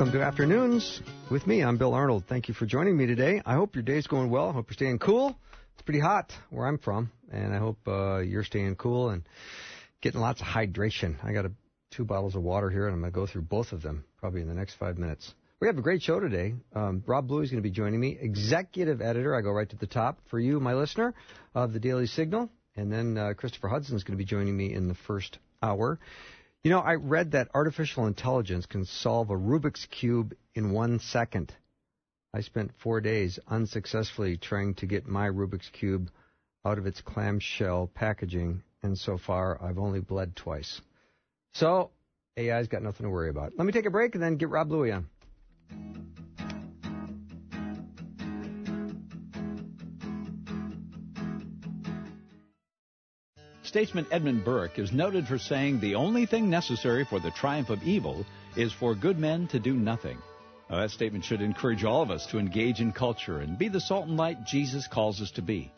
Welcome to Afternoons with me. I'm Bill Arnold. Thank you for joining me today. I hope your day's going well. I hope you're staying cool. It's pretty hot where I'm from, and I hope uh, you're staying cool and getting lots of hydration. I got a, two bottles of water here, and I'm going to go through both of them probably in the next five minutes. We have a great show today. Um, Rob Bluey is going to be joining me, executive editor. I go right to the top for you, my listener, of the Daily Signal, and then uh, Christopher Hudson is going to be joining me in the first hour. You know, I read that artificial intelligence can solve a Rubik's Cube in one second. I spent four days unsuccessfully trying to get my Rubik's Cube out of its clamshell packaging, and so far I've only bled twice. So, AI's got nothing to worry about. Let me take a break and then get Rob Bluey on. Statesman Edmund Burke is noted for saying the only thing necessary for the triumph of evil is for good men to do nothing. Now, that statement should encourage all of us to engage in culture and be the salt and light Jesus calls us to be.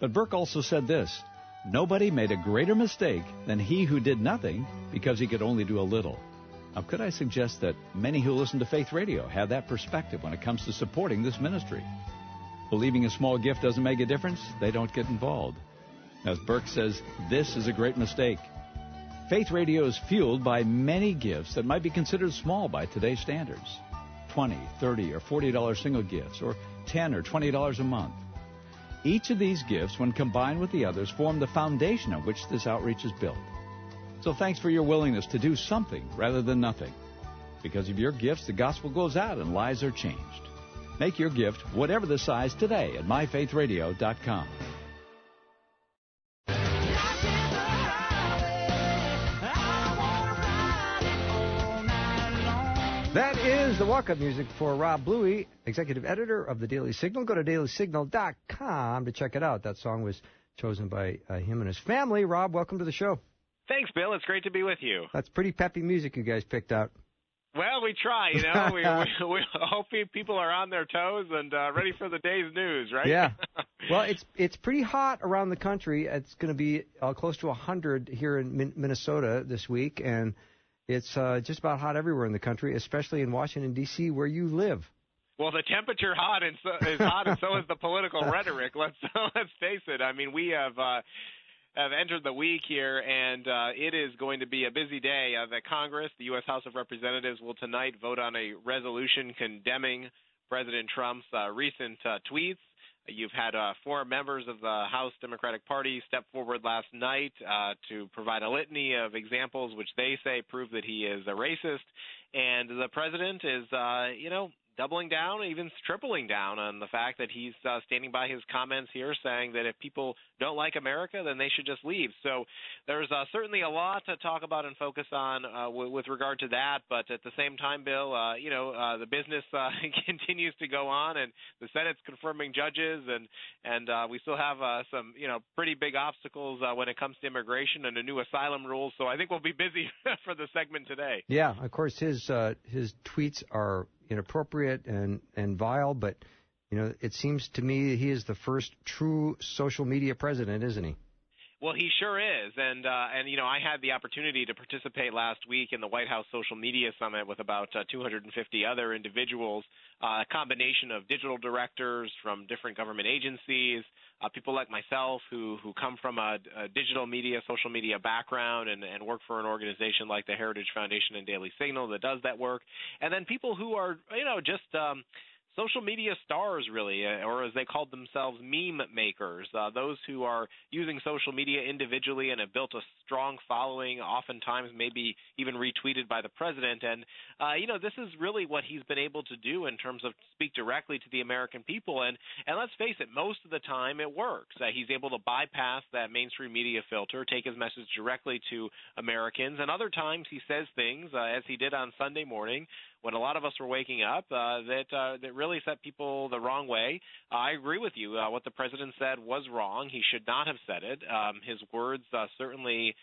But Burke also said this Nobody made a greater mistake than he who did nothing because he could only do a little. Now, could I suggest that many who listen to Faith Radio have that perspective when it comes to supporting this ministry? Believing a small gift doesn't make a difference, they don't get involved. As Burke says, this is a great mistake. Faith Radio is fueled by many gifts that might be considered small by today's standards 20 30 or $40 single gifts, or 10 or $20 a month. Each of these gifts, when combined with the others, form the foundation on which this outreach is built. So thanks for your willingness to do something rather than nothing. Because of your gifts, the gospel goes out and lives are changed. Make your gift, whatever the size, today at myfaithradio.com. That is the walk-up music for Rob Bluey, executive editor of the Daily Signal. Go to dailysignal.com to check it out. That song was chosen by uh, him and his family. Rob, welcome to the show. Thanks, Bill. It's great to be with you. That's pretty peppy music you guys picked out. Well, we try, you know. we, we, we hope people are on their toes and uh, ready for the day's news, right? Yeah. Well, it's it's pretty hot around the country. It's going to be uh, close to 100 here in Min- Minnesota this week, and it's uh, just about hot everywhere in the country, especially in Washington D.C., where you live. Well, the temperature hot and so, is hot, and so is the political rhetoric. Let's let's face it. I mean, we have. Uh, have entered the week here, and uh, it is going to be a busy day. Uh, the Congress, the U.S. House of Representatives, will tonight vote on a resolution condemning President Trump's uh, recent uh, tweets. You've had uh, four members of the House Democratic Party step forward last night uh, to provide a litany of examples which they say prove that he is a racist. And the president is, uh, you know, doubling down, even tripling down on the fact that he's uh, standing by his comments here, saying that if people don't like America, then they should just leave. So there's uh, certainly a lot to talk about and focus on uh, w- with regard to that. But at the same time, Bill, uh, you know, uh, the business uh, continues to go on, and the Senate's confirming judges, and and uh, we still have uh, some, you know, pretty big obstacles uh, when it comes to immigration and a new asylum rules. So I think we'll be busy for the segment today. Yeah, of course, his uh, his tweets are inappropriate and and vile, but you know, it seems to me he is the first true social media president, isn't he? Well, he sure is, and uh, and you know, I had the opportunity to participate last week in the White House Social Media Summit with about uh, 250 other individuals, uh, a combination of digital directors from different government agencies, uh, people like myself who who come from a, a digital media, social media background, and and work for an organization like the Heritage Foundation and Daily Signal that does that work, and then people who are you know just um, social media stars, really, uh, or as they called themselves, meme makers. Uh, those who are using social media individually and have built a strong following, oftentimes maybe even retweeted by the president. And uh, you know, this is really what he's been able to do in terms of speak directly to the American people. And and let's face it, most of the time it works. Uh, he's able to bypass that mainstream media filter, take his message directly to Americans. And other times he says things, uh, as he did on Sunday morning, when a lot of us were waking up uh, that uh, that really set people the wrong way. I agree with you. Uh, what the president said was wrong. He should not have said it. Um, his words uh, certainly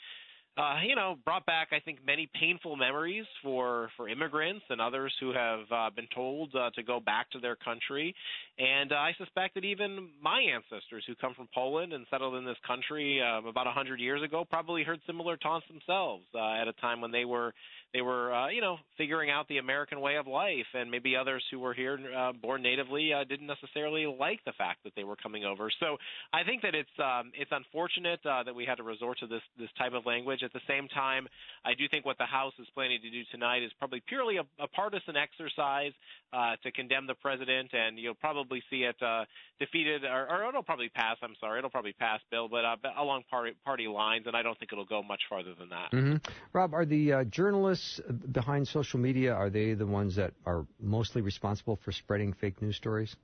uh, you know, brought back I think many painful memories for for immigrants and others who have uh, been told uh, to go back to their country. And uh, I suspect that even my ancestors, who come from Poland and settled in this country uh, about a hundred years ago, probably heard similar taunts themselves uh, at a time when they were they were uh, you know figuring out the American way of life, and maybe others who were here uh, born natively uh, didn't necessarily like the fact that they were coming over. So I think that it's um, it's unfortunate uh, that we had to resort to this this type of language. At the same time, I do think what the House is planning to do tonight is probably purely a, a partisan exercise uh, to condemn the president, and you'll probably see it uh, defeated, or, or it'll probably pass. I'm sorry, it'll probably pass, Bill, but uh, along party party lines, and I don't think it'll go much farther than that. Mm-hmm. Rob, are the uh, journalists behind social media are they the ones that are mostly responsible for spreading fake news stories?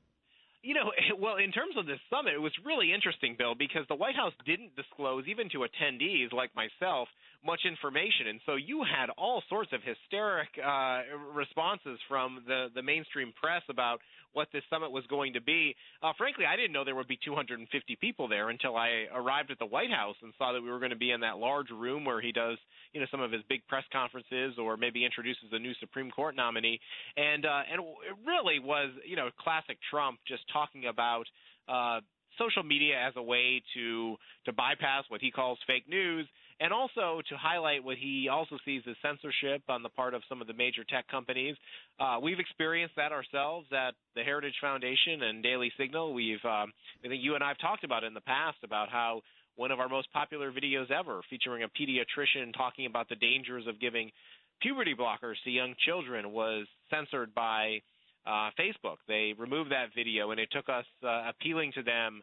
You know, well, in terms of this summit, it was really interesting, Bill, because the White House didn't disclose, even to attendees like myself, much information, and so you had all sorts of hysteric uh, responses from the the mainstream press about what this summit was going to be. Uh, frankly, I didn't know there would be 250 people there until I arrived at the White House and saw that we were going to be in that large room where he does, you know, some of his big press conferences or maybe introduces a new Supreme Court nominee. And uh, and it really was, you know, classic Trump just talking about. Uh, social media as a way to to bypass what he calls fake news and also to highlight what he also sees as censorship on the part of some of the major tech companies. Uh, we've experienced that ourselves at the Heritage Foundation and Daily Signal. We've, um, I think you and I have talked about in the past about how one of our most popular videos ever, featuring a pediatrician talking about the dangers of giving puberty blockers to young children, was censored by uh, Facebook. They removed that video, and it took us uh, appealing to them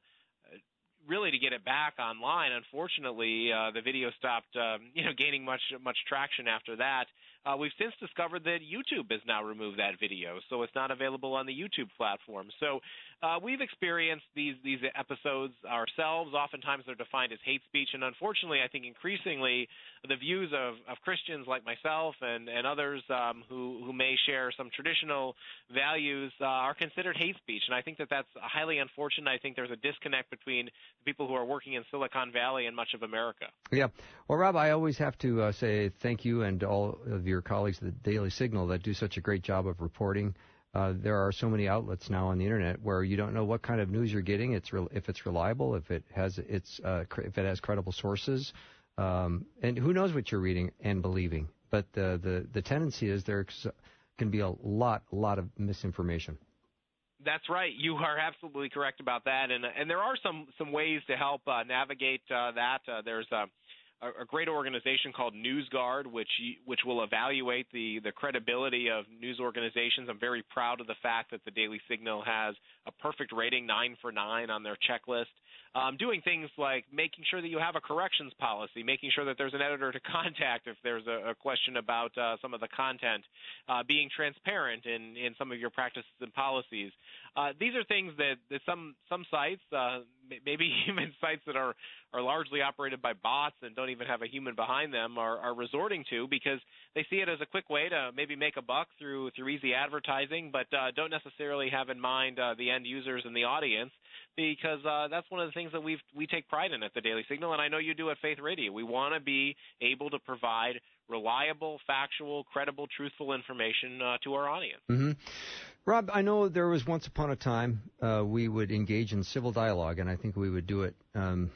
really to get it back online. Unfortunately, uh, the video stopped, um, you know, gaining much much traction after that. Uh, we've since discovered that YouTube has now removed that video, so it's not available on the YouTube platform. So uh, we've experienced these these episodes ourselves. Oftentimes they're defined as hate speech, and unfortunately, I think increasingly the views of, of Christians like myself and and others um, who who may share some traditional values uh, are considered hate speech, and I think that that's highly unfortunate. I think there's a disconnect between the people who are working in Silicon Valley and much of America. Yeah. Well, Rob, I always have to uh, say thank you and all of your colleagues at the Daily Signal that do such a great job of reporting. Uh, there are so many outlets now on the internet where you don't know what kind of news you're getting. It's re- if it's reliable, if it has its uh, cr- if it has credible sources, um, and who knows what you're reading and believing. But the the the tendency is there can be a lot lot of misinformation. That's right. You are absolutely correct about that, and and there are some some ways to help uh, navigate uh, that. Uh, there's a a, great organization called NewsGuard, which which will evaluate the the credibility of news organizations. I'm very proud of the fact that the Daily Signal has a perfect rating, nine for nine, on their checklist um, doing things like making sure that you have a corrections policy, making sure that there's an editor to contact if there's a, a question about uh, some of the content, uh, being transparent in, in some of your practices and policies. Uh, these are things that, that some some sites, uh, maybe even sites that are are largely operated by bots and don't even have a human behind them, are, are resorting to because they see it as a quick way to maybe make a buck through through easy advertising, but uh, don't necessarily have in mind uh, the end users and the audience because uh, that's one of the things that we we take pride in at the Daily Signal, and I know you do at Faith Radio. We want to be able to provide reliable, factual, credible, truthful information uh, to our audience. Mm-hmm. Rob, I know there was once upon a time uh, we would engage in civil dialogue, and I think we would do it um,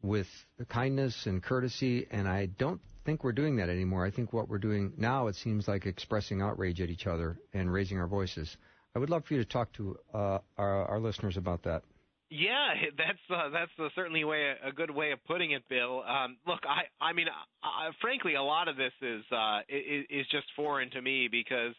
with kindness and courtesy, and I don't think we're doing that anymore. I think what we're doing now, it seems like expressing outrage at each other and raising our voices. I would love for you to talk to uh, our, our listeners about that. Yeah, that's uh, that's uh, certainly a way a good way of putting it, Bill. Um, look, I I mean, uh, frankly, a lot of this is uh, is, is just foreign to me because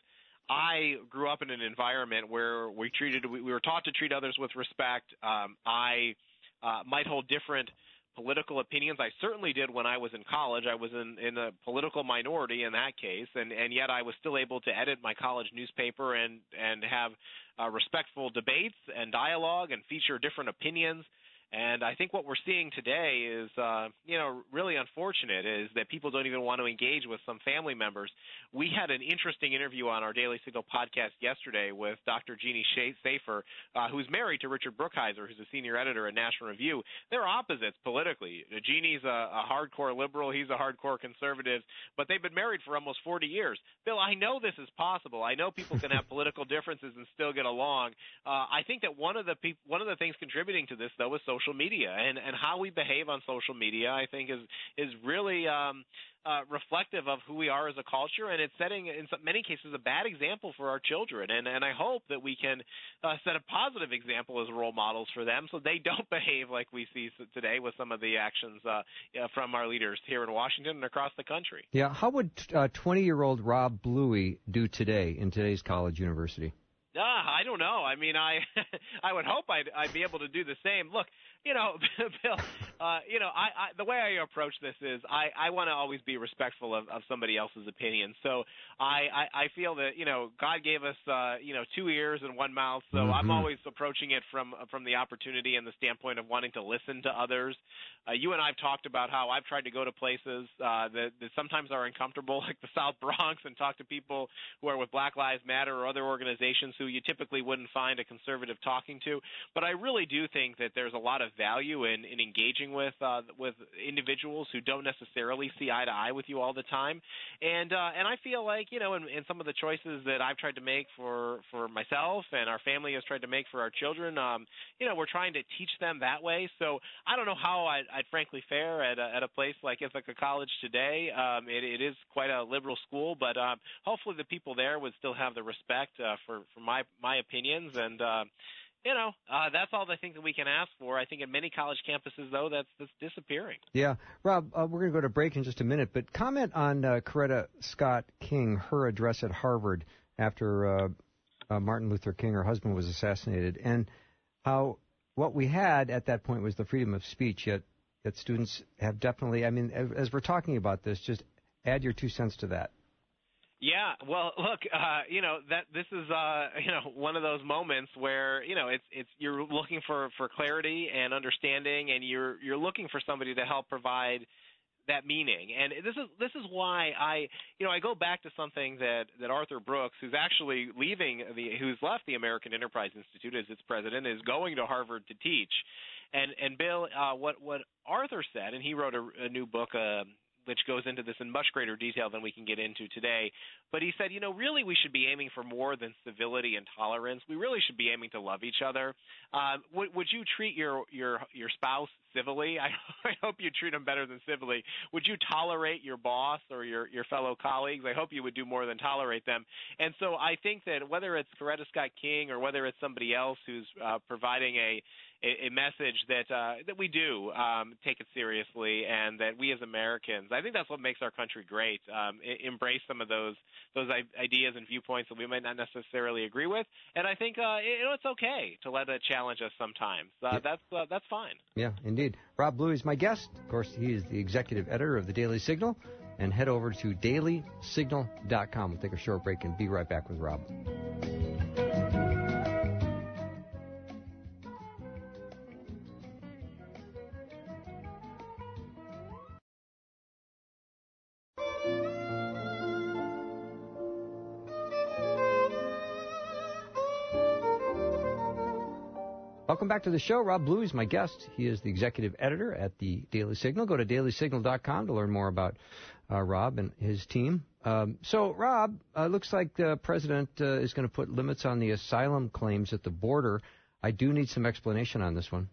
I grew up in an environment where we treated we, we were taught to treat others with respect. Um, I uh, might hold different political opinions. I certainly did when I was in college. I was in, in a political minority in that case, and, and yet I was still able to edit my college newspaper and and have uh, respectful debates and dialogue and feature different opinions. And I think what we're seeing today is, uh, you know, really unfortunate is that people don't even want to engage with some family members. We had an interesting interview on our Daily Signal podcast yesterday with Dr. Jeannie Safer, uh, who's married to Richard Brookhiser, who's a senior editor at National Review. They're opposites politically. Jeannie's a, a hardcore liberal, he's a hardcore conservative, but they've been married for almost 40 years. Bill, I know this is possible. I know people can have political differences and still get along. Uh, I think that one of the pe- one of the things contributing to this, though, is social media and and how we behave on social media. I think is is really um, uh, reflective of who we are as a culture, and it's setting in some, many cases a bad example for our children. And and I hope that we can uh, set a positive example as role models for them, so they don't behave like we see today with some of the actions uh, from our leaders here in Washington and across the country. Yeah, how would 20-year-old uh, Rob Bluey do today in today's college university? Ah, I don't know. I mean, I I would hope I'd I'd be able to do the same. Look, you know, Bill, uh, you know, I, I the way I approach this is I I want to always be respectful of of somebody else's opinion. So I, I I feel that you know God gave us uh you know two ears and one mouth. So mm-hmm. I'm always approaching it from from the opportunity and the standpoint of wanting to listen to others. Uh, you and I've talked about how I've tried to go to places uh, that that sometimes are uncomfortable, like the South Bronx, and talk to people who are with Black Lives Matter or other organizations who you typically wouldn't find a conservative talking to. But I really do think that there's a lot of value in, in engaging with uh, with individuals who don't necessarily see eye to eye with you all the time. And uh, and I feel like you know, in, in some of the choices that I've tried to make for for myself and our family has tried to make for our children, um, you know, we're trying to teach them that way. So I don't know how I'd, I'd frankly fare at a, at a place like Ithaca College today. Um, it, it is quite a liberal school, but um, hopefully the people there would still have the respect uh, for for my my opinions and. Uh, you know, uh, that's all I think that we can ask for. I think in many college campuses, though, that's, that's disappearing. Yeah. Rob, uh, we're going to go to break in just a minute, but comment on uh, Coretta Scott King, her address at Harvard after uh, uh, Martin Luther King, her husband, was assassinated, and how what we had at that point was the freedom of speech, yet, yet students have definitely, I mean, as we're talking about this, just add your two cents to that. Yeah, well, look, uh, you know that this is uh, you know one of those moments where you know it's it's you're looking for for clarity and understanding, and you're you're looking for somebody to help provide that meaning. And this is this is why I you know I go back to something that that Arthur Brooks, who's actually leaving the who's left the American Enterprise Institute as its president, is going to Harvard to teach. And and Bill, uh, what what Arthur said, and he wrote a, a new book. Uh, which goes into this in much greater detail than we can get into today. But he said, you know, really we should be aiming for more than civility and tolerance. We really should be aiming to love each other. Uh, would, would you treat your your your spouse civilly? I, I hope you treat them better than civilly. Would you tolerate your boss or your your fellow colleagues? I hope you would do more than tolerate them. And so I think that whether it's Coretta Scott King or whether it's somebody else who's uh, providing a a, a message that uh, that we do um, take it seriously, and that we as Americans, I think that's what makes our country great. Um, embrace some of those those ideas and viewpoints that we might not necessarily agree with, and I think uh, you know it's okay to let it challenge us sometimes. Uh, yeah. That's uh, that's fine. Yeah, indeed. Rob Bluey is my guest. Of course, he is the executive editor of the Daily Signal. And head over to dailysignal.com. We'll take a short break and be right back with Rob. Welcome back to the show. Rob Bluey is my guest. He is the executive editor at the Daily Signal. Go to dailysignal.com to learn more about uh, Rob and his team. Um, so, Rob, uh, looks like the president uh, is going to put limits on the asylum claims at the border. I do need some explanation on this one.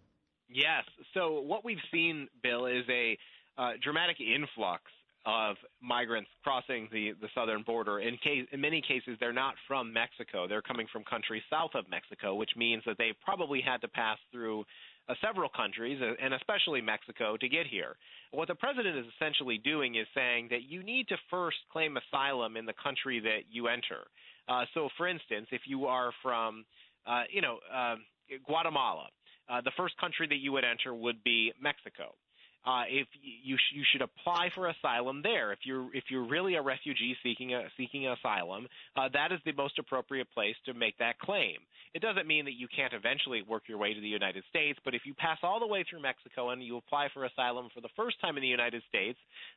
Yes. So, what we've seen, Bill, is a uh, dramatic influx of migrants crossing the, the southern border. In, case, in many cases, they're not from Mexico. They're coming from countries south of Mexico, which means that they probably had to pass through uh, several countries, uh, and especially Mexico, to get here. What the president is essentially doing is saying that you need to first claim asylum in the country that you enter. Uh, so, for instance, if you are from, uh, you know, uh, Guatemala, uh, the first country that you would enter would be Mexico uh, if you sh- you should apply for asylum there. If you're if you're really a refugee seeking a seeking asylum, uh, that is the most appropriate place to make that claim. It doesn't mean that you can't eventually work your way to the United States, but if you pass all the way through Mexico and you apply for asylum for the first time in the United States,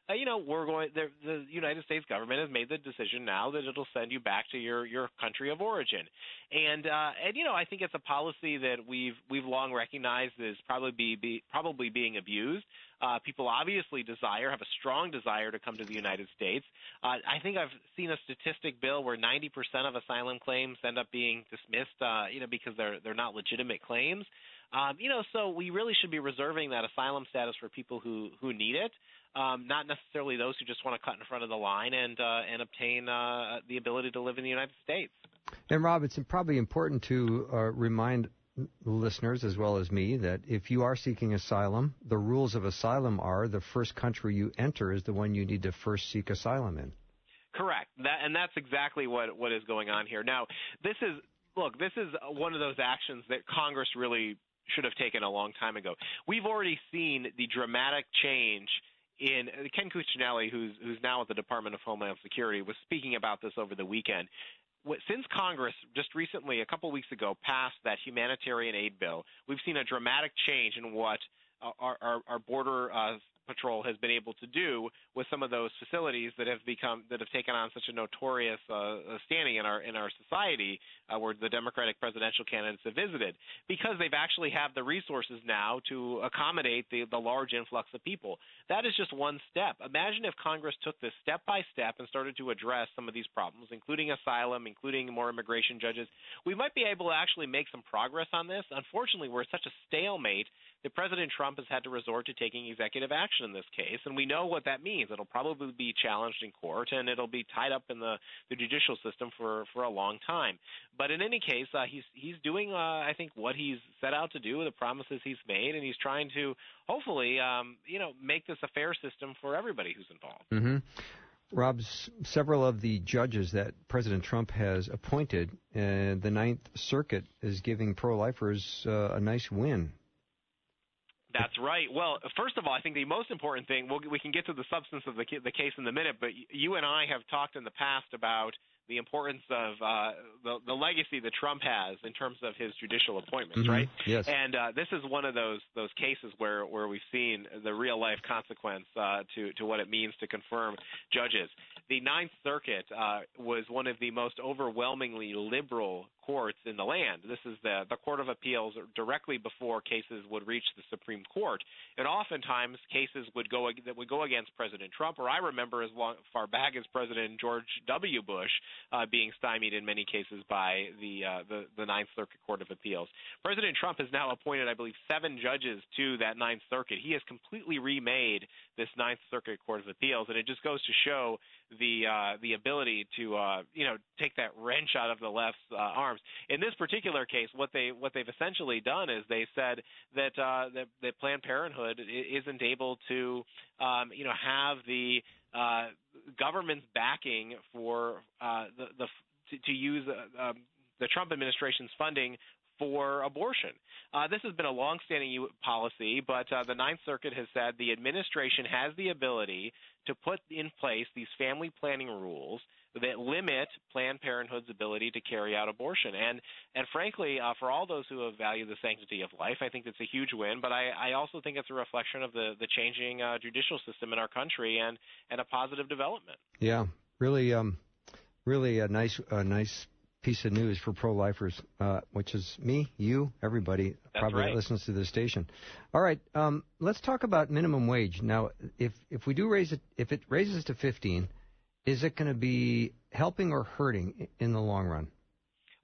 uh, you know we're going. The, the United States government has made the decision now that it'll send you back to your your country of origin, and uh, and you know I think it's a policy that we've we've long recognized is probably be, be probably being abused. Uh, people obviously desire, have a strong desire to come to the United States. Uh, I think I've seen a statistic, Bill, where 90% of asylum claims end up being dismissed, uh, you know, because they're they're not legitimate claims. Um, you know, so we really should be reserving that asylum status for people who who need it. Um, not necessarily those who just want to cut in front of the line and uh, and obtain uh, the ability to live in the United States. And Rob, it's probably important to uh, remind listeners as well as me that if you are seeking asylum, the rules of asylum are the first country you enter is the one you need to first seek asylum in. Correct. That and that's exactly what what is going on here. Now, this is look, this is one of those actions that Congress really should have taken a long time ago. We've already seen the dramatic change in Ken Cuccinelli, who's who's now at the Department of Homeland Security, was speaking about this over the weekend since Congress just recently, a couple weeks ago, passed that humanitarian aid bill, we've seen a dramatic change in what our, our, our border uh, Patrol has been able to do with some of those facilities that have become that have taken on such a notorious uh, standing in our in our society, uh, where the Democratic presidential candidates have visited, because they've actually have the resources now to accommodate the the large influx of people. That is just one step. Imagine if Congress took this step by step and started to address some of these problems, including asylum, including more immigration judges. We might be able to actually make some progress on this. Unfortunately, we're such a stalemate that President Trump has had to resort to taking executive action in this case, and we know what that means. It'll probably be challenged in court, and it'll be tied up in the, the judicial system for for a long time. But in any case, uh, he's he's doing, uh, I think, what he's set out to do, the promises he's made, and he's trying to hopefully, um, you know, make this a fair system for everybody who's involved. Mm-hmm. Rob, several of the judges that President Trump has appointed, uh, the Ninth Circuit is giving pro-lifers uh, a nice win that's right. Well, first of all, I think the most important thing we'll, we can get to the substance of the, the case in a minute, but you and I have talked in the past about the importance of uh, the, the legacy that Trump has in terms of his judicial appointments, mm-hmm. right? Yes. And uh, this is one of those those cases where where we've seen the real life consequence uh, to to what it means to confirm judges. The Ninth Circuit uh, was one of the most overwhelmingly liberal courts in the land. This is the the Court of Appeals directly before cases would reach the Supreme Court, and oftentimes cases would go that would go against President Trump, or I remember as long far back as President George W. Bush uh, being stymied in many cases by the, uh, the the Ninth Circuit Court of Appeals. President Trump has now appointed, I believe, seven judges to that Ninth Circuit. He has completely remade this Ninth Circuit Court of Appeals, and it just goes to show the uh, the ability to uh, you know take that wrench out of the left's uh, arms. In this particular case, what they what they've essentially done is they said that uh, that, that Planned Parenthood isn't able to um, you know have the uh, government's backing for uh, the, the to, to use uh, um, the Trump administration's funding for abortion. Uh, this has been a longstanding policy, but uh, the Ninth Circuit has said the administration has the ability to put in place these family planning rules that limit Planned Parenthood's ability to carry out abortion. And and frankly, uh, for all those who value the sanctity of life, I think it's a huge win. But I, I also think it's a reflection of the the changing uh, judicial system in our country and and a positive development. Yeah, really, um, really a nice a nice piece of news for pro-lifers, uh, which is me, you, everybody That's probably right. listens to this station. All right, um, let's talk about minimum wage. Now, if if we do raise it, if it raises to 15, is it going to be helping or hurting in the long run?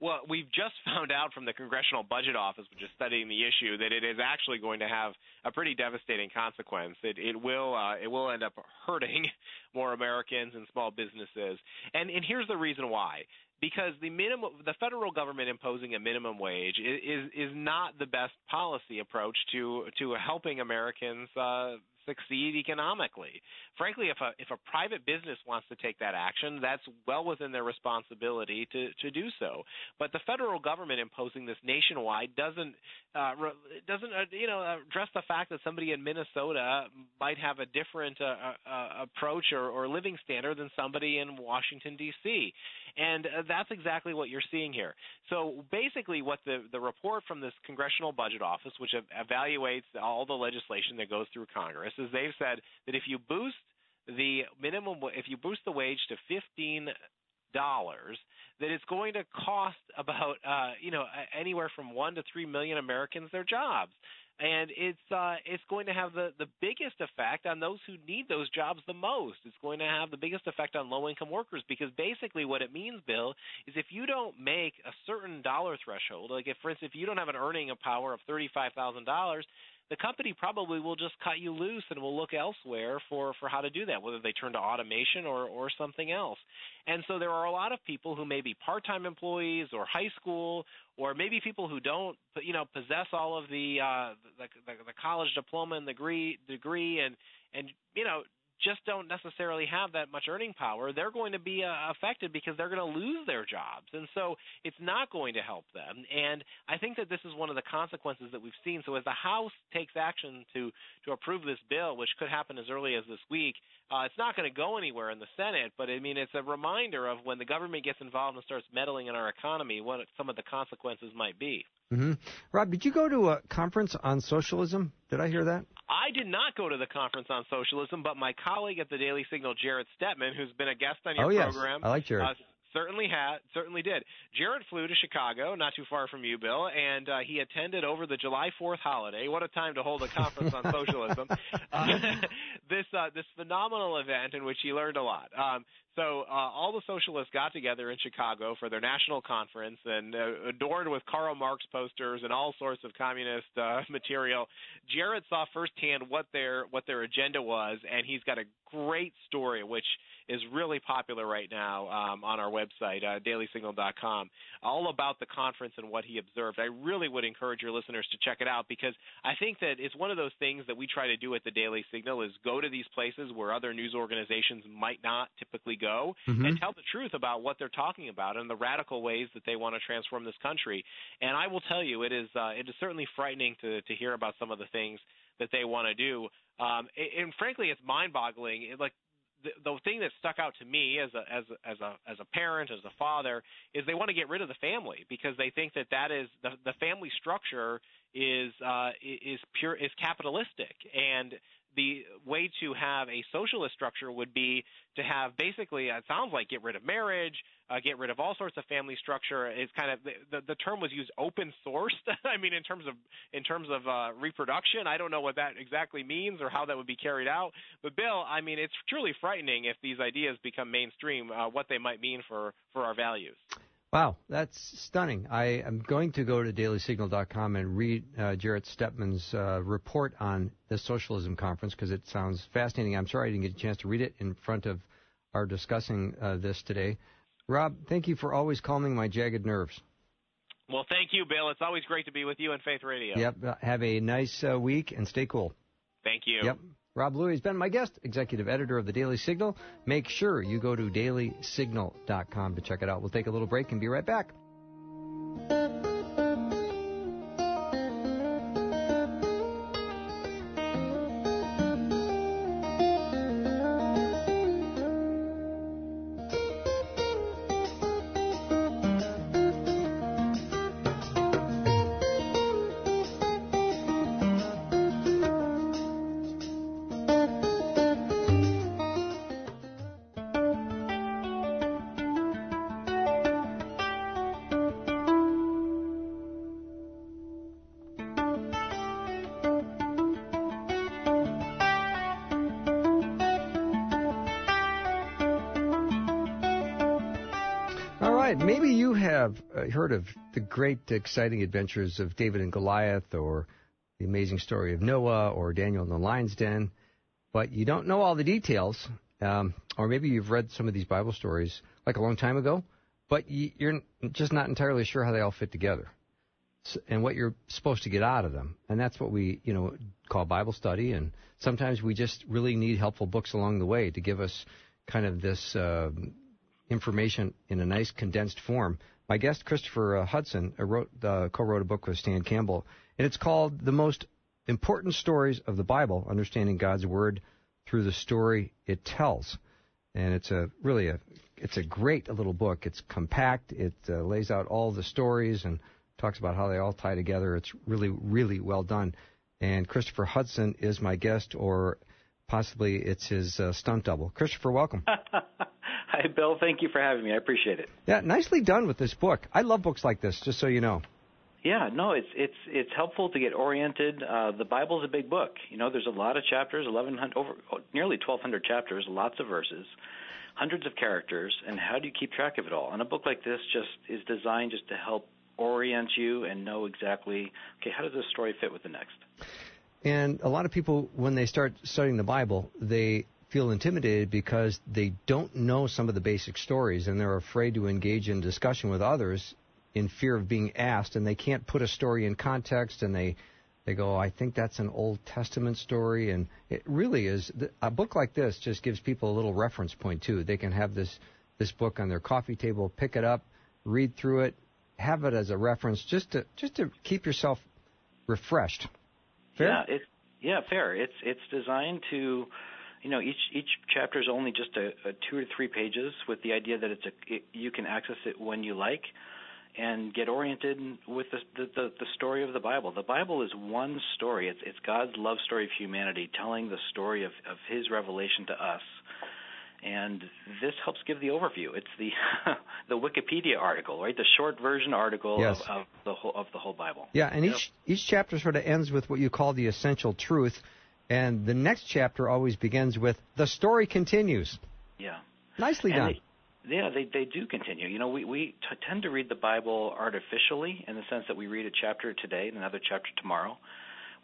Well, we've just found out from the Congressional Budget Office, which is studying the issue, that it is actually going to have a pretty devastating consequence. It, it will uh, it will end up hurting more Americans and small businesses. And and here's the reason why because the minimum the federal government imposing a minimum wage is is, not the best policy approach to to helping Americans uh, succeed economically. Frankly, if a if a private business wants to take that action, that's well within their responsibility to to do so. But the federal government imposing this nationwide doesn't uh, doesn't uh, you know address the fact that somebody in Minnesota might have a different uh, uh, uh approach or, or living standard than somebody in Washington D.C. And uh, that's exactly what you're seeing here. So basically, what the the report from this Congressional Budget Office, which evaluates all the legislation that goes through Congress, is they've said that if you boost the minimum, if you boost the wage to fifteen dollars, that it's going to cost about uh, you know anywhere from one to three million Americans their jobs and it's uh, it's going to have the the biggest effect on those who need those jobs the most. It's going to have the biggest effect on low income workers because basically what it means, Bill, is if you don't make a certain dollar threshold, like if for instance if you don't have an earning of power of thirty five thousand dollars, the company probably will just cut you loose and will look elsewhere for for how to do that, whether they turn to automation or or something else. And so there are a lot of people who may be part-time employees or high school or maybe people who don't you know possess all of the uh the, the, the college diploma and degree degree and and you know just don't necessarily have that much earning power, they're going to be uh, affected because they're going to lose their jobs. And so it's not going to help them. And I think that this is one of the consequences that we've seen. So as the House takes action to, to approve this bill, which could happen as early as this week, uh, it's not going to go anywhere in the Senate. But I mean, it's a reminder of when the government gets involved and starts meddling in our economy, what some of the consequences might be. Mm-hmm. Rob, did you go to a conference on socialism? Did I hear that? I did not go to the conference on socialism, but my colleague at the Daily Signal, Jarrett Stepman, who's been a guest on your oh, yes. program, I like Jarrett. Uh, certainly had certainly did. Jarrett flew to Chicago, not too far from you, Bill, and uh, he attended over the July 4th holiday. What a time to hold a conference on socialism! Uh, this uh, this phenomenal event in which he learned a lot. Um, so uh, all the socialists got together in Chicago for their national conference and uh, adorned with Karl Marx posters and all sorts of communist uh, material. Jarrett saw firsthand what their what their agenda was, and he's got a great story which is really popular right now um, on our website, uh, dailysignal.com, all about the conference and what he observed. I really would encourage your listeners to check it out because I think that it's one of those things that we try to do at the Daily Signal is go to these places where other news organizations might not typically go mm-hmm. and tell the truth about what they're talking about and the radical ways that they want to transform this country. And I will tell you, it is uh, it is certainly frightening to to hear about some of the things that they want to do. Um, and, and frankly, it's mind-boggling. It, like the, the thing that stuck out to me as a as a, as a as a parent, as a father, is they want to get rid of the family because they think that that is the the family structure is uh, is pure is capitalistic. And the way to have a socialist structure would be to have basically it sounds like get rid of marriage uh, get rid of all sorts of family structure. It's kind of the, the term was used open sourced i mean in terms of in terms of uh, reproduction. I don't know what that exactly means or how that would be carried out. But bill i mean it's truly frightening if these ideas become mainstream uh, what they might mean for for our values Wow, that's stunning. I am going to go to dailysignal.com and read uh, Jarrett Stepman's uh, report on the socialism conference because it sounds fascinating. I'm sorry I didn't get a chance to read it in front of our discussing uh, this today. Rob, thank you for always calming my jagged nerves. Well, thank you, Bill. It's always great to be with you on Faith Radio. Yep. Uh, have a nice uh, week and stay cool. Thank you. Yep. Rob Bluey has been my guest, executive editor of the Daily Signal. Make sure you go to dailysignal.com to check it out. We'll take a little break and be right back. Heard of the great, exciting adventures of David and Goliath or the amazing story of Noah or Daniel in the lion's den, but you don't know all the details, um, or maybe you've read some of these Bible stories like a long time ago, but you're just not entirely sure how they all fit together. and what you're supposed to get out of them. And that's what we, you know, call Bible study. And sometimes we just really need helpful books along the way to give us kind of this uh, information in a nice condensed form. My guest, Christopher uh, Hudson, uh, wrote, uh, co-wrote a book with Stan Campbell, and it's called "The Most Important Stories of the Bible: Understanding God's Word Through the Story It Tells." And it's a really a it's a great little book. It's compact. It uh, lays out all the stories and talks about how they all tie together. It's really, really well done. And Christopher Hudson is my guest, or possibly it's his uh, stunt double. Christopher, welcome. Bill. Thank you for having me. I appreciate it. Yeah, nicely done with this book. I love books like this, just so you know. Yeah, no, it's it's it's helpful to get oriented. Uh, the Bible's a big book. You know, there's a lot of chapters, eleven hundred, over nearly twelve hundred chapters, lots of verses, hundreds of characters, and how do you keep track of it all? And a book like this just is designed just to help orient you and know exactly, okay, how does this story fit with the next? And a lot of people, when they start studying the Bible, they feel intimidated because they don't know some of the basic stories and they're afraid to engage in discussion with others in fear of being asked and they can't put a story in context and they they go I think that's an Old Testament story and it really is a book like this just gives people a little reference point too they can have this this book on their coffee table pick it up read through it have it as a reference just to just to keep yourself refreshed. Fair? Yeah, it's yeah, fair. It's it's designed to you know each each chapter is only just a, a two or three pages with the idea that it's a it, you can access it when you like and get oriented with the, the the story of the Bible. The Bible is one story. It's it's God's love story of humanity, telling the story of of His revelation to us and this helps give the overview. It's the the Wikipedia article, right? The short version article yes. of, of, the whole of the whole Bible. Yeah, and yep. each each chapter sort of ends with what you call the essential truth, and the next chapter always begins with the story continues. Yeah, nicely and done. They, yeah, they they do continue. You know, we we t- tend to read the Bible artificially in the sense that we read a chapter today and another chapter tomorrow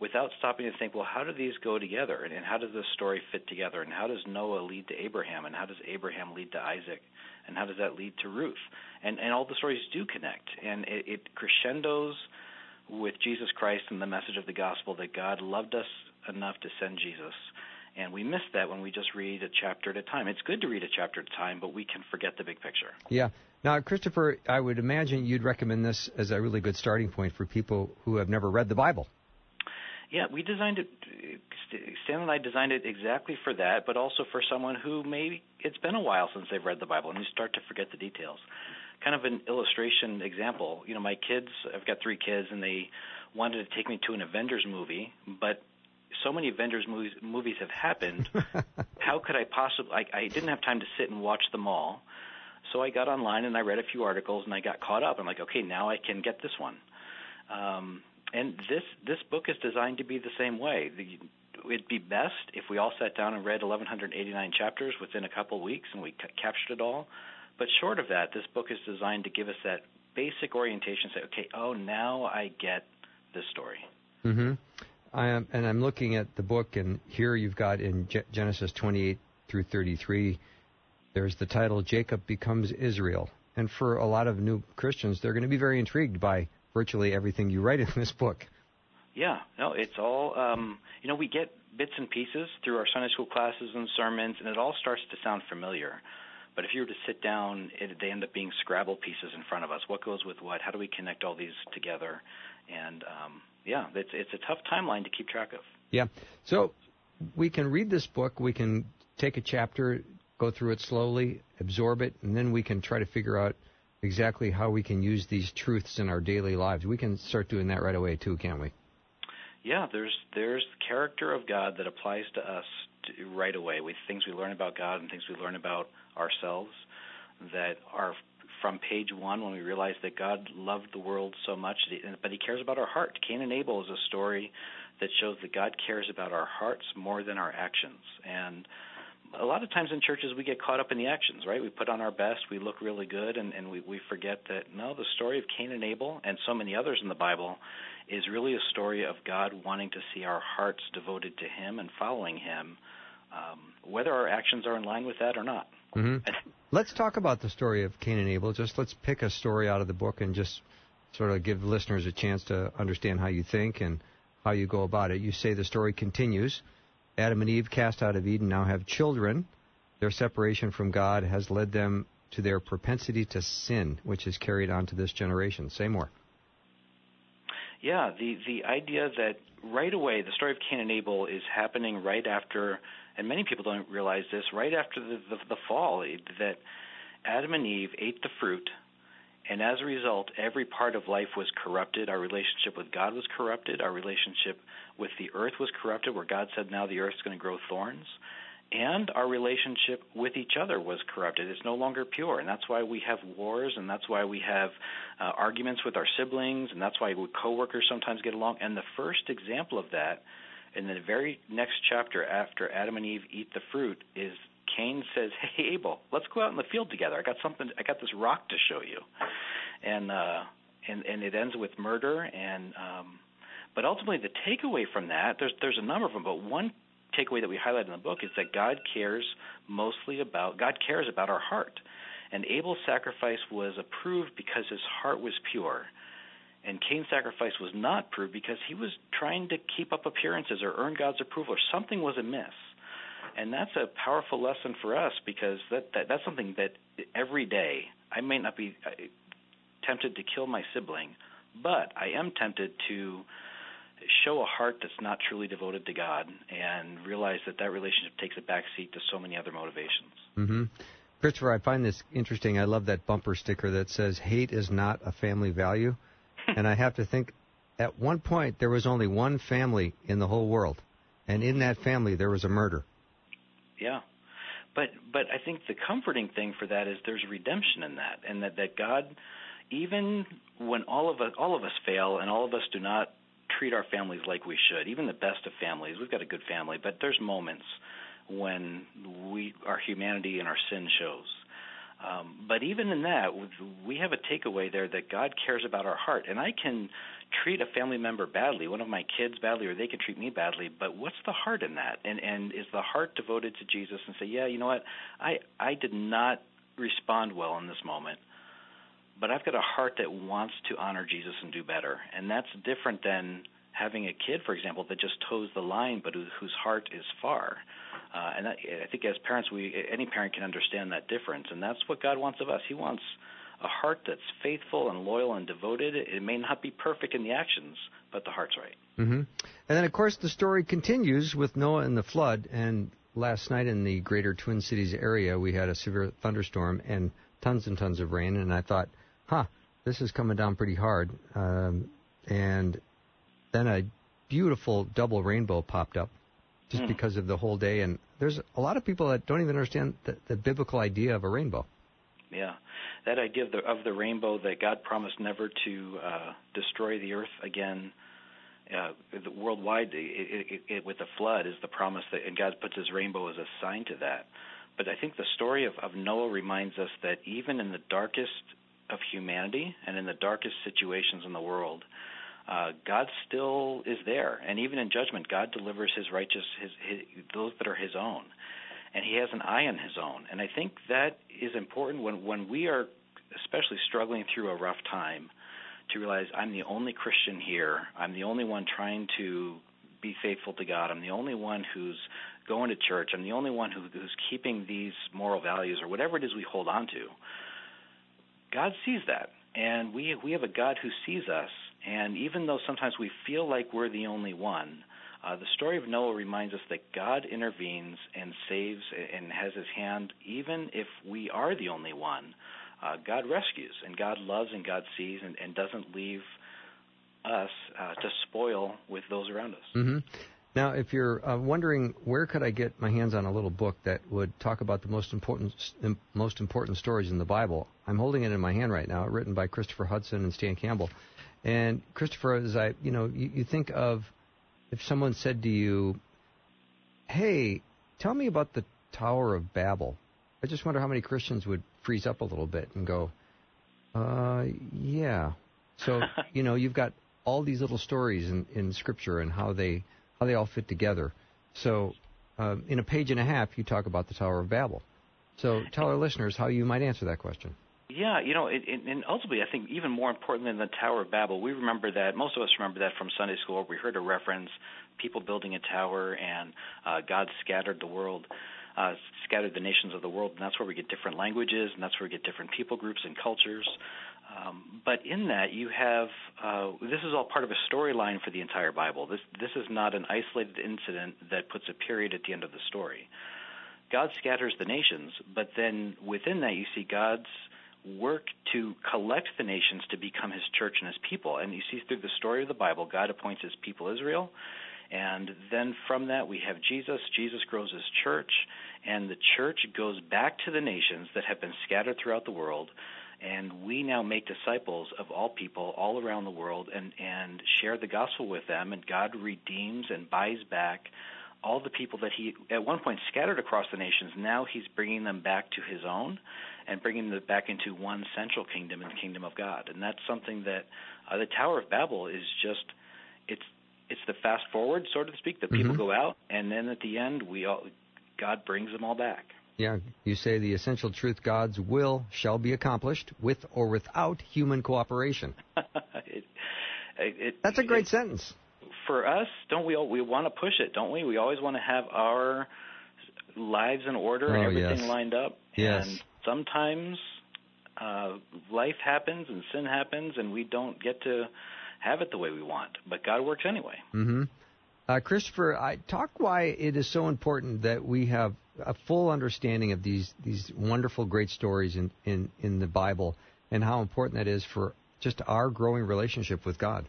without stopping to think, well, how do these go together? And, and how does this story fit together? And how does Noah lead to Abraham? And how does Abraham lead to Isaac? And how does that lead to Ruth? And, and all the stories do connect. And it, it crescendos with Jesus Christ and the message of the gospel that God loved us enough to send Jesus. And we miss that when we just read a chapter at a time. It's good to read a chapter at a time, but we can forget the big picture. Yeah. Now, Christopher, I would imagine you'd recommend this as a really good starting point for people who have never read the Bible. Yeah, we designed it. Stan and I designed it exactly for that, but also for someone who maybe it's been a while since they've read the Bible and you start to forget the details. Kind of an illustration example. You know, my kids. I've got three kids, and they wanted to take me to an Avengers movie, but so many Avengers movies, movies have happened. how could I possibly? I, I didn't have time to sit and watch them all, so I got online and I read a few articles and I got caught up. I'm like, okay, now I can get this one. Um, and this this book is designed to be the same way. The, it'd be best if we all sat down and read 1189 chapters within a couple of weeks and we c- captured it all. But short of that, this book is designed to give us that basic orientation. Say, okay, oh, now I get this story. Mm-hmm. I am, and I'm looking at the book, and here you've got in G- Genesis 28 through 33. There's the title Jacob becomes Israel, and for a lot of new Christians, they're going to be very intrigued by virtually everything you write in this book. Yeah, no, it's all um, you know. We get bits and pieces through our Sunday school classes and sermons, and it all starts to sound familiar. But if you were to sit down, it, they end up being Scrabble pieces in front of us. What goes with what? How do we connect all these together? And um, yeah, it's it's a tough timeline to keep track of. Yeah. So we can read this book. We can take a chapter, go through it slowly, absorb it, and then we can try to figure out exactly how we can use these truths in our daily lives. We can start doing that right away too, can't we? Yeah, there's there's character of God that applies to us to, right away. With things we learn about God and things we learn about ourselves that are from page one when we realize that God loved the world so much, but He cares about our heart. Cain and Abel is a story that shows that God cares about our hearts more than our actions, and a lot of times in churches we get caught up in the actions, right? We put on our best, we look really good, and, and we, we forget that no, the story of Cain and Abel and so many others in the Bible is really a story of God wanting to see our hearts devoted to Him and following Him, um, whether our actions are in line with that or not. Mm-hmm. let's talk about the story of Cain and Abel. Just let's pick a story out of the book and just sort of give listeners a chance to understand how you think and how you go about it. You say the story continues. Adam and Eve, cast out of Eden, now have children. Their separation from God has led them to their propensity to sin, which is carried on to this generation. Say more. Yeah, the the idea that right away the story of Cain and Abel is happening right after, and many people don't realize this, right after the the, the fall, eh, that Adam and Eve ate the fruit, and as a result, every part of life was corrupted. Our relationship with God was corrupted. Our relationship with the earth was corrupted, where God said, "Now the earth's going to grow thorns." And our relationship with each other was corrupted. It's no longer pure, and that's why we have wars, and that's why we have uh, arguments with our siblings, and that's why we coworkers sometimes get along. And the first example of that, in the very next chapter after Adam and Eve eat the fruit, is Cain says, "Hey Abel, let's go out in the field together. I got something. I got this rock to show you," and uh, and and it ends with murder and. Um, but ultimately, the takeaway from that, there's there's a number of them, but one takeaway that we highlight in the book is that God cares mostly about God cares about our heart. And Abel's sacrifice was approved because his heart was pure. And Cain's sacrifice was not approved because he was trying to keep up appearances or earn God's approval or something was amiss. And that's a powerful lesson for us because that, that that's something that every day I may not be uh, tempted to kill my sibling, but I am tempted to show a heart that's not truly devoted to God and realize that that relationship takes a backseat to so many other motivations. Mm-hmm. Christopher, I find this interesting. I love that bumper sticker that says "Hate is not a family value," and I have to think. At one point, there was only one family in the whole world, and in that family, there was a murder. Yeah, but but I think the comforting thing for that is there's redemption in that, and that that God, even when all of us all of us fail and all of us do not treat our families like we should. Even the best of families, we've got a good family, but there's moments when we our humanity and our sin shows. Um, but even in that, we have a takeaway there that God cares about our heart. And I can treat a family member badly, one of my kids badly, or they can treat me badly. But what's the heart in that? And and is the heart devoted to Jesus and say, yeah, you know what, I I did not respond well in this moment but I've got a heart that wants to honor Jesus and do better. And that's different than having a kid, for example, that just toes the line, but whose heart is far. Uh, and that, I think as parents, we any parent can understand that difference, and that's what God wants of us. He wants a heart that's faithful and loyal and devoted. It may not be perfect in the actions, but the heart's right. Mm-hmm. And then, of course, the story continues with Noah and the flood. And last night in the greater Twin Cities area, we had a severe thunderstorm and tons and tons of rain. And I thought, huh, this is coming down pretty hard. Um, and then a beautiful double rainbow popped up just mm. because of the whole day. And there's a lot of people that don't even understand the, the biblical idea of a rainbow. Yeah, that idea of the, of the rainbow that God promised never to uh, destroy the earth again. Uh, the worldwide, it, it, it, with the flood, is the promise that, and God puts His rainbow as a sign to that. But I think the story of, of Noah reminds us that even in the darkest of humanity and in the darkest situations in the world, uh, God still is there, and even in judgment, God delivers His righteous, his, his, those that are His own, and He has an eye on His own. And I think that is important when when we are, especially struggling through a rough time, to realize I'm the only Christian here. I'm the only one trying to be faithful to God. I'm the only one who's going to church. I'm the only one who, who's keeping these moral values or whatever it is we hold on to. God sees that, and we we have a God who sees us. And even though sometimes we feel like we're the only one, uh, the story of Noah reminds us that God intervenes and saves and has His hand, even if we are the only one. Uh, God rescues, and God loves, and God sees, and, and doesn't leave us uh, to spoil with those around us. Mm-hmm. Now, if you're uh, wondering where could I get my hands on a little book that would talk about the most important most important stories in the Bible, I'm holding it in my hand right now, written by Christopher Hudson and Stan Campbell. And Christopher, as I, you know, you, you think of if someone said to you, "Hey, tell me about the Tower of Babel," I just wonder how many Christians would freeze up a little bit and go, "Uh, yeah." So you know, you've got all these little stories in, in Scripture and how they how they all fit together. So, um, in a page and a half, you talk about the Tower of Babel. So, tell our listeners how you might answer that question. Yeah, you know, it, it, and ultimately, I think even more important than the Tower of Babel, we remember that. Most of us remember that from Sunday school. We heard a reference, people building a tower, and uh, God scattered the world, uh, scattered the nations of the world, and that's where we get different languages, and that's where we get different people groups and cultures. Um, but in that, you have uh, this is all part of a storyline for the entire Bible. This this is not an isolated incident that puts a period at the end of the story. God scatters the nations, but then within that, you see God's work to collect the nations to become his church and his people. And you see through the story of the Bible, God appoints his people Israel. And then from that, we have Jesus. Jesus grows his church, and the church goes back to the nations that have been scattered throughout the world. And we now make disciples of all people all around the world and, and share the gospel with them. And God redeems and buys back all the people that he at one point scattered across the nations. Now he's bringing them back to his own and bringing them back into one central kingdom in the kingdom of God. And that's something that uh, the Tower of Babel is just it's it's the fast forward, so to speak. That people mm-hmm. go out, and then at the end, we all God brings them all back. Yeah, you say the essential truth: God's will shall be accomplished with or without human cooperation. it, it, That's a great it, sentence. For us, don't we? all, We want to push it, don't we? We always want to have our lives in order oh, and everything yes. lined up. Yes. And sometimes uh, life happens and sin happens, and we don't get to have it the way we want. But God works anyway. Mm-hmm. Uh, Christopher, I talk why it is so important that we have a full understanding of these these wonderful, great stories in, in, in the Bible, and how important that is for just our growing relationship with God.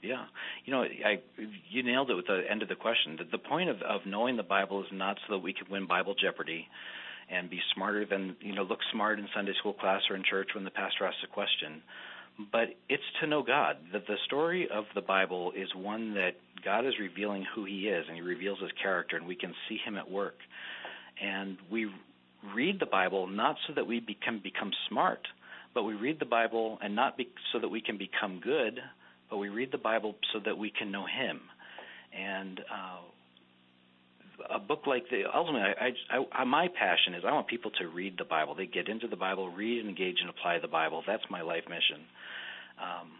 Yeah, you know, I you nailed it with the end of the question. The, the point of of knowing the Bible is not so that we can win Bible Jeopardy and be smarter than you know look smart in Sunday school class or in church when the pastor asks a question. But it's to know God. That the story of the Bible is one that God is revealing who He is, and He reveals His character, and we can see Him at work. And we read the Bible not so that we become become smart, but we read the Bible and not be, so that we can become good, but we read the Bible so that we can know Him. And uh, a book like the ultimately, I, I, I, my passion is I want people to read the Bible. They get into the Bible, read, engage, and apply the Bible. That's my life mission. Um,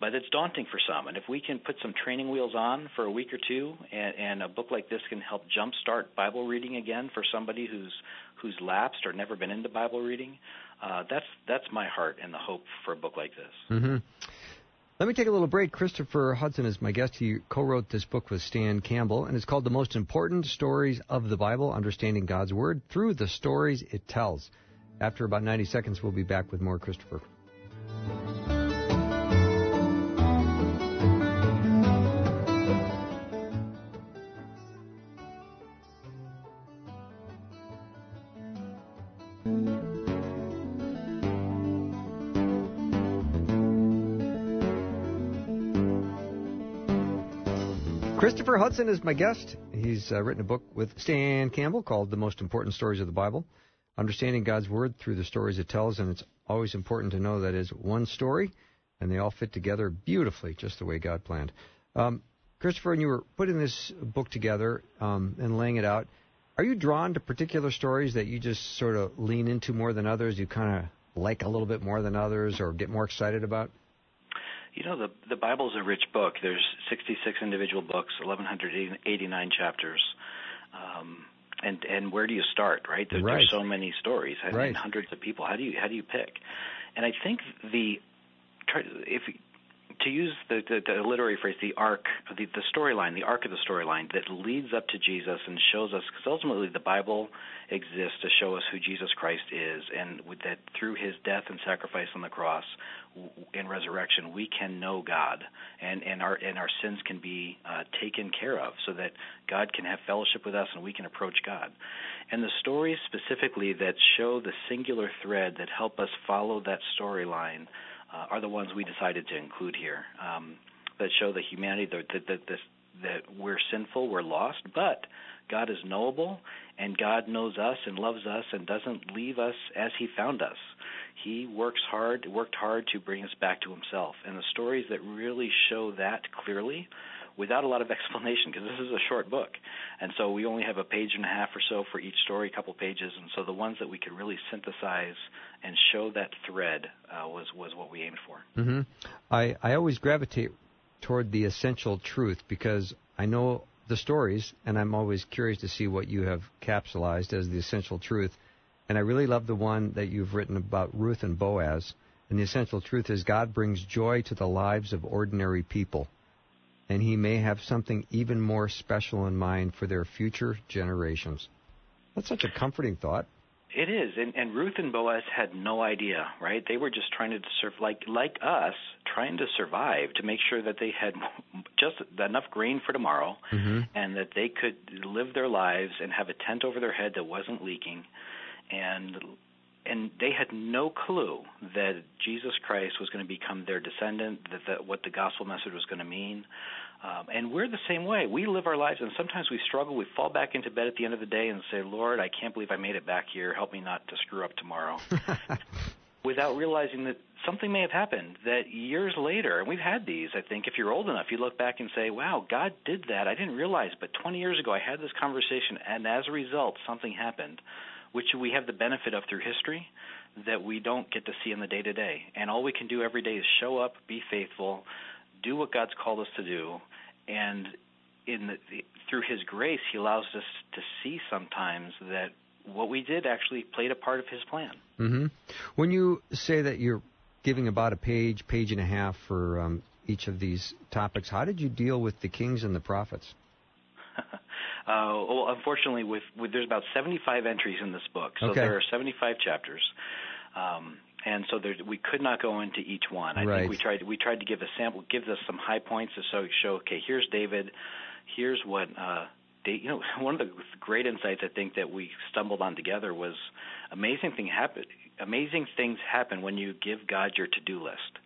but it's daunting for some, and if we can put some training wheels on for a week or two, and, and a book like this can help jumpstart Bible reading again for somebody who's who's lapsed or never been into Bible reading, uh, that's that's my heart and the hope for a book like this. Mm-hmm. Let me take a little break. Christopher Hudson is my guest. He co wrote this book with Stan Campbell, and it's called The Most Important Stories of the Bible Understanding God's Word Through the Stories It Tells. After about 90 seconds, we'll be back with more Christopher. Hudson is my guest. He's uh, written a book with Stan Campbell called The Most Important Stories of the Bible Understanding God's Word Through the Stories It Tells. And it's always important to know that is one story, and they all fit together beautifully, just the way God planned. Um, Christopher, when you were putting this book together um, and laying it out, are you drawn to particular stories that you just sort of lean into more than others? You kind of like a little bit more than others or get more excited about? You know, the the Bible is a rich book. There's 66 individual books, 1189 chapters. Um, and and where do you start, right? There, right. There's so many stories right. and hundreds of people. How do you how do you pick? And I think the if to use the, the, the literary phrase, the arc, the, the storyline, the arc of the storyline that leads up to Jesus and shows us, because ultimately the Bible exists to show us who Jesus Christ is, and that through His death and sacrifice on the cross and resurrection, we can know God, and and our and our sins can be uh, taken care of, so that God can have fellowship with us and we can approach God. And the stories specifically that show the singular thread that help us follow that storyline uh, are the ones we decided to include here um, that show the humanity, that that the, that we're sinful, we're lost, but God is knowable, and God knows us and loves us and doesn't leave us as He found us. He works hard, worked hard to bring us back to Himself. And the stories that really show that clearly without a lot of explanation because this is a short book. And so we only have a page and a half or so for each story, a couple pages. And so the ones that we could really synthesize and show that thread uh, was was what we aimed for. Mm-hmm. I I always gravitate toward the essential truth because I know the stories, and I'm always curious to see what you have capsulized as the essential truth. And I really love the one that you've written about Ruth and Boaz. And the essential truth is God brings joy to the lives of ordinary people and he may have something even more special in mind for their future generations. That's such a comforting thought. It is, and, and Ruth and Boaz had no idea, right? They were just trying to serve, like like us, trying to survive to make sure that they had just enough grain for tomorrow, mm-hmm. and that they could live their lives and have a tent over their head that wasn't leaking, and and they had no clue that Jesus Christ was going to become their descendant, that, that what the gospel message was going to mean. Um, and we're the same way. We live our lives, and sometimes we struggle. We fall back into bed at the end of the day and say, Lord, I can't believe I made it back here. Help me not to screw up tomorrow. Without realizing that something may have happened that years later, and we've had these, I think, if you're old enough, you look back and say, wow, God did that. I didn't realize, but 20 years ago I had this conversation, and as a result, something happened which we have the benefit of through history that we don't get to see in the day to day. And all we can do every day is show up, be faithful, do what God's called us to do, and in the, the, through His grace, He allows us to see sometimes that what we did actually played a part of His plan. Mm-hmm. When you say that you're giving about a page, page and a half for um, each of these topics, how did you deal with the kings and the prophets? Uh, well, unfortunately, with, with there's about 75 entries in this book, so okay. there are 75 chapters. Um, and so there, we could not go into each one. I right. think we tried we tried to give a sample, give us some high points to show, show okay, here's David, here's what uh, you know. One of the great insights I think that we stumbled on together was amazing thing happen. Amazing things happen when you give God your to-do list.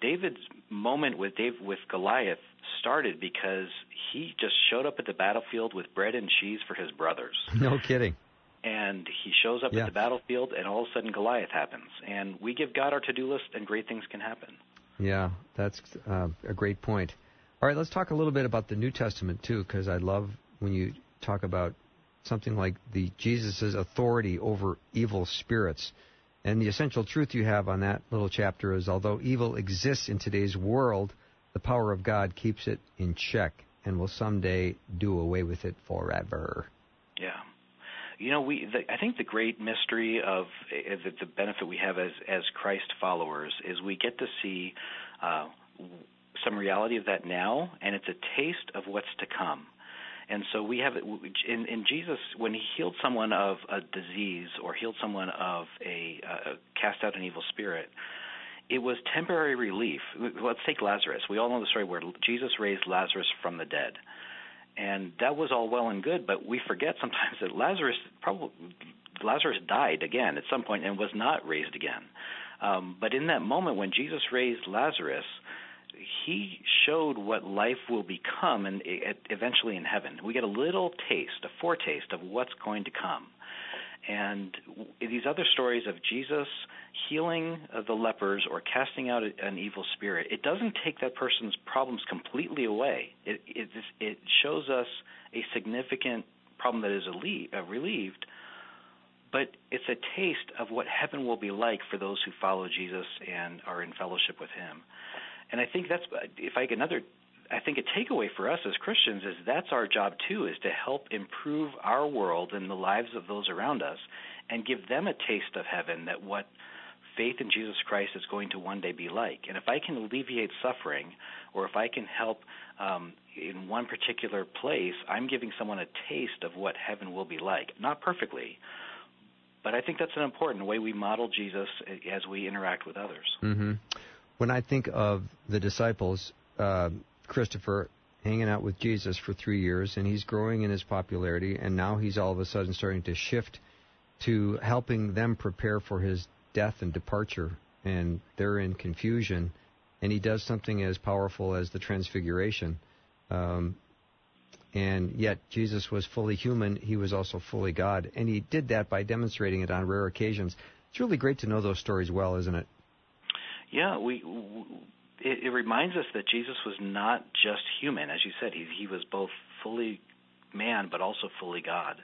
David's moment with Dave with Goliath started because he just showed up at the battlefield with bread and cheese for his brothers. No kidding. And he shows up yeah. at the battlefield, and all of a sudden Goliath happens. And we give God our to-do list, and great things can happen. Yeah, that's uh, a great point. All right, let's talk a little bit about the New Testament too, because I love when you talk about something like the Jesus' authority over evil spirits. And the essential truth you have on that little chapter is although evil exists in today's world, the power of God keeps it in check and will someday do away with it forever. Yeah. You know, we. The, I think the great mystery of uh, the, the benefit we have as as Christ followers is we get to see uh, some reality of that now, and it's a taste of what's to come. And so we have in, in Jesus when he healed someone of a disease or healed someone of a uh, cast out an evil spirit it was temporary relief. Let's take Lazarus. We all know the story where Jesus raised Lazarus from the dead. And that was all well and good, but we forget sometimes that Lazarus probably Lazarus died again at some point and was not raised again. Um, but in that moment when Jesus raised Lazarus, he showed what life will become and eventually in heaven. We get a little taste, a foretaste of what's going to come. And these other stories of Jesus healing the lepers or casting out an evil spirit, it doesn't take that person's problems completely away. It, it, it shows us a significant problem that is uh, relieved, but it's a taste of what heaven will be like for those who follow Jesus and are in fellowship with Him. And I think that's, if I get another I think a takeaway for us as Christians is that's our job too, is to help improve our world and the lives of those around us and give them a taste of heaven that what faith in Jesus Christ is going to one day be like. And if I can alleviate suffering or if I can help um, in one particular place, I'm giving someone a taste of what heaven will be like. Not perfectly, but I think that's an important way we model Jesus as we interact with others. Mm-hmm. When I think of the disciples, uh, Christopher hanging out with Jesus for three years, and he's growing in his popularity, and now he's all of a sudden starting to shift to helping them prepare for his death and departure, and they're in confusion. And he does something as powerful as the Transfiguration, Um, and yet Jesus was fully human. He was also fully God, and he did that by demonstrating it on rare occasions. It's really great to know those stories well, isn't it? Yeah, we. It, it reminds us that Jesus was not just human, as you said. He he was both fully man, but also fully God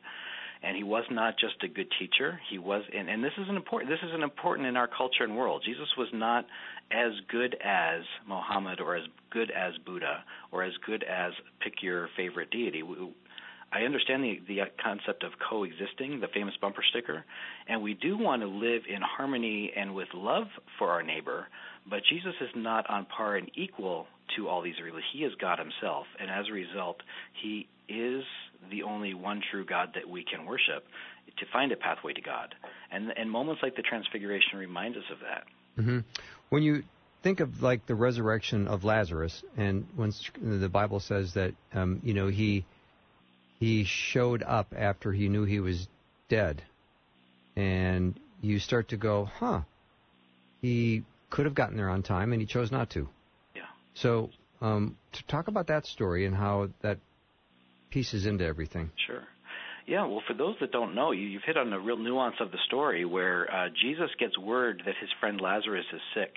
and he was not just a good teacher he was and, and this is an important this is an important in our culture and world jesus was not as good as muhammad or as good as buddha or as good as pick your favorite deity I understand the, the concept of coexisting, the famous bumper sticker, and we do want to live in harmony and with love for our neighbor, but Jesus is not on par and equal to all these religions. He is God himself, and as a result, he is the only one true God that we can worship to find a pathway to God. And and moments like the Transfiguration remind us of that. Mm-hmm. When you think of like the resurrection of Lazarus, and when the Bible says that um, you know he he showed up after he knew he was dead, and you start to go, huh? He could have gotten there on time, and he chose not to. Yeah. So um, to talk about that story and how that pieces into everything. Sure. Yeah, well, for those that don't know, you, you've hit on a real nuance of the story where uh, Jesus gets word that his friend Lazarus is sick.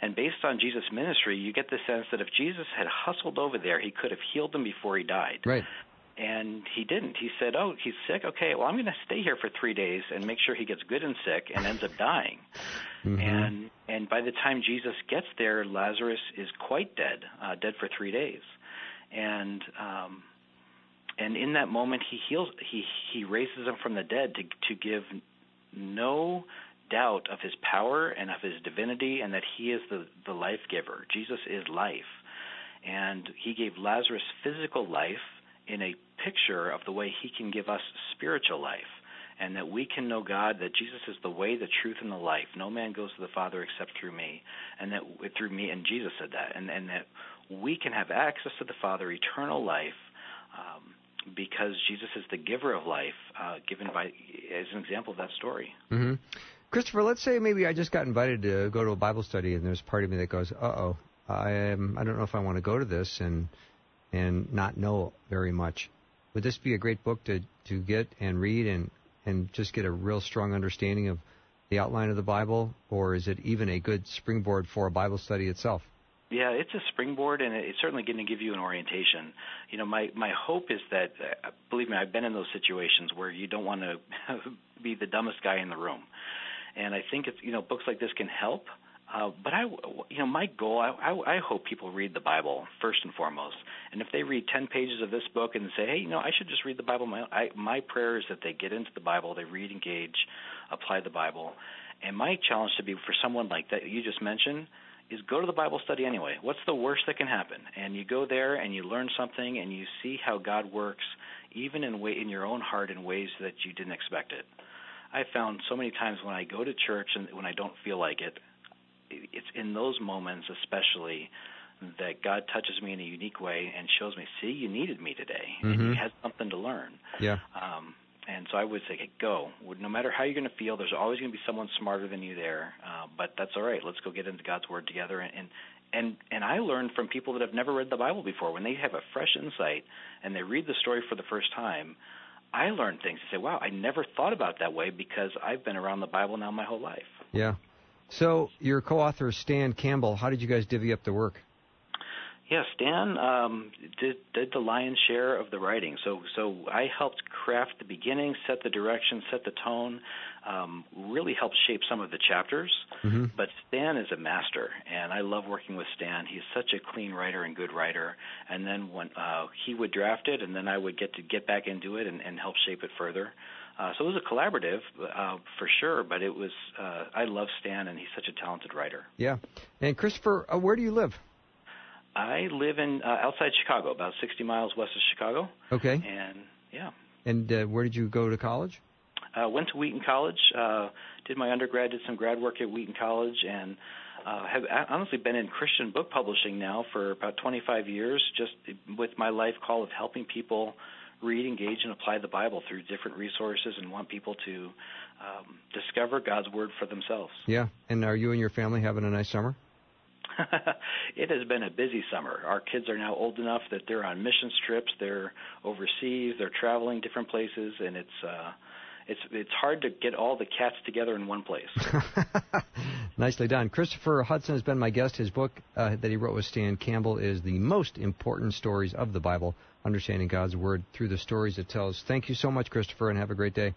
And based on Jesus' ministry, you get the sense that if Jesus had hustled over there, he could have healed him before he died. Right. And he didn't. He said, "Oh, he's sick. Okay, well, I'm going to stay here for three days and make sure he gets good and sick, and ends up dying." Mm-hmm. And and by the time Jesus gets there, Lazarus is quite dead, uh, dead for three days. And um, and in that moment he heals he he raises him from the dead to to give no doubt of his power and of his divinity and that he is the the life giver jesus is life and he gave lazarus physical life in a picture of the way he can give us spiritual life and that we can know God, that Jesus is the way, the truth, and the life. No man goes to the Father except through me, and that through me, and Jesus said that, and, and that we can have access to the Father, eternal life, um, because Jesus is the giver of life, uh, given by as an example of that story. Mm-hmm. Christopher, let's say maybe I just got invited to go to a Bible study, and there's part of me that goes, "Uh oh, I am. I don't know if I want to go to this and and not know very much." Would this be a great book to to get and read and and just get a real strong understanding of the outline of the Bible, or is it even a good springboard for a Bible study itself? Yeah, it's a springboard, and it's certainly going to give you an orientation. You know, my my hope is that, uh, believe me, I've been in those situations where you don't want to be the dumbest guy in the room, and I think it's you know books like this can help. Uh, but I, you know, my goal, I, I, I hope people read the Bible first and foremost. And if they read ten pages of this book and say, hey, you know, I should just read the Bible, my I, my prayer is that they get into the Bible, they read, engage, apply the Bible. And my challenge to be for someone like that you just mentioned is go to the Bible study anyway. What's the worst that can happen? And you go there and you learn something and you see how God works even in way in your own heart in ways that you didn't expect it. I found so many times when I go to church and when I don't feel like it, it's in those moments especially that God touches me in a unique way and shows me, see, you needed me today, mm-hmm. and you had something to learn. Yeah. Um, and so I would say, hey, go. No matter how you're going to feel, there's always going to be someone smarter than you there. Uh, but that's all right. Let's go get into God's Word together. And, and and and I learned from people that have never read the Bible before. When they have a fresh insight and they read the story for the first time, I learn things to say, wow, I never thought about that way because I've been around the Bible now my whole life. Yeah. So your co-author Stan Campbell, how did you guys divvy up the work? Yeah, Stan um, did did the lion's share of the writing. So so I helped craft the beginning, set the direction, set the tone, um, really helped shape some of the chapters. Mm-hmm. But Stan is a master, and I love working with Stan. He's such a clean writer and good writer. And then when uh, he would draft it, and then I would get to get back into it and, and help shape it further. Uh, so it was a collaborative uh, for sure, but it was. Uh, I love Stan, and he's such a talented writer. Yeah, and Christopher, uh, where do you live? I live in uh, outside Chicago, about 60 miles west of Chicago. Okay. And yeah. And uh, where did you go to college? Uh, went to Wheaton College. Uh, did my undergrad, did some grad work at Wheaton College, and uh, have honestly been in Christian book publishing now for about 25 years, just with my life call of helping people read, engage, and apply the Bible through different resources, and want people to um, discover God's Word for themselves. Yeah. And are you and your family having a nice summer? it has been a busy summer. Our kids are now old enough that they're on mission trips, they're overseas, they're traveling different places, and it's uh, it's it's hard to get all the cats together in one place. Nicely done. Christopher Hudson has been my guest. His book uh, that he wrote with Stan Campbell is The Most Important Stories of the Bible, Understanding God's Word Through the Stories It Tells. Thank you so much, Christopher, and have a great day.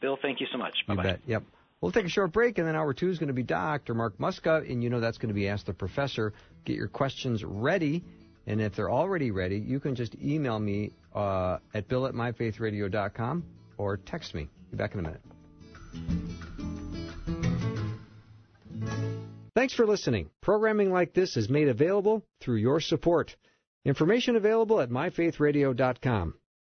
Bill, thank you so much. Bye-bye. You bet. Yep. We'll take a short break, and then hour two is going to be Dr. Mark Muska, and you know that's going to be Ask the Professor. Get your questions ready, and if they're already ready, you can just email me uh, at bill at myfaithradio.com or text me. Be back in a minute. Thanks for listening. Programming like this is made available through your support. Information available at myfaithradio.com.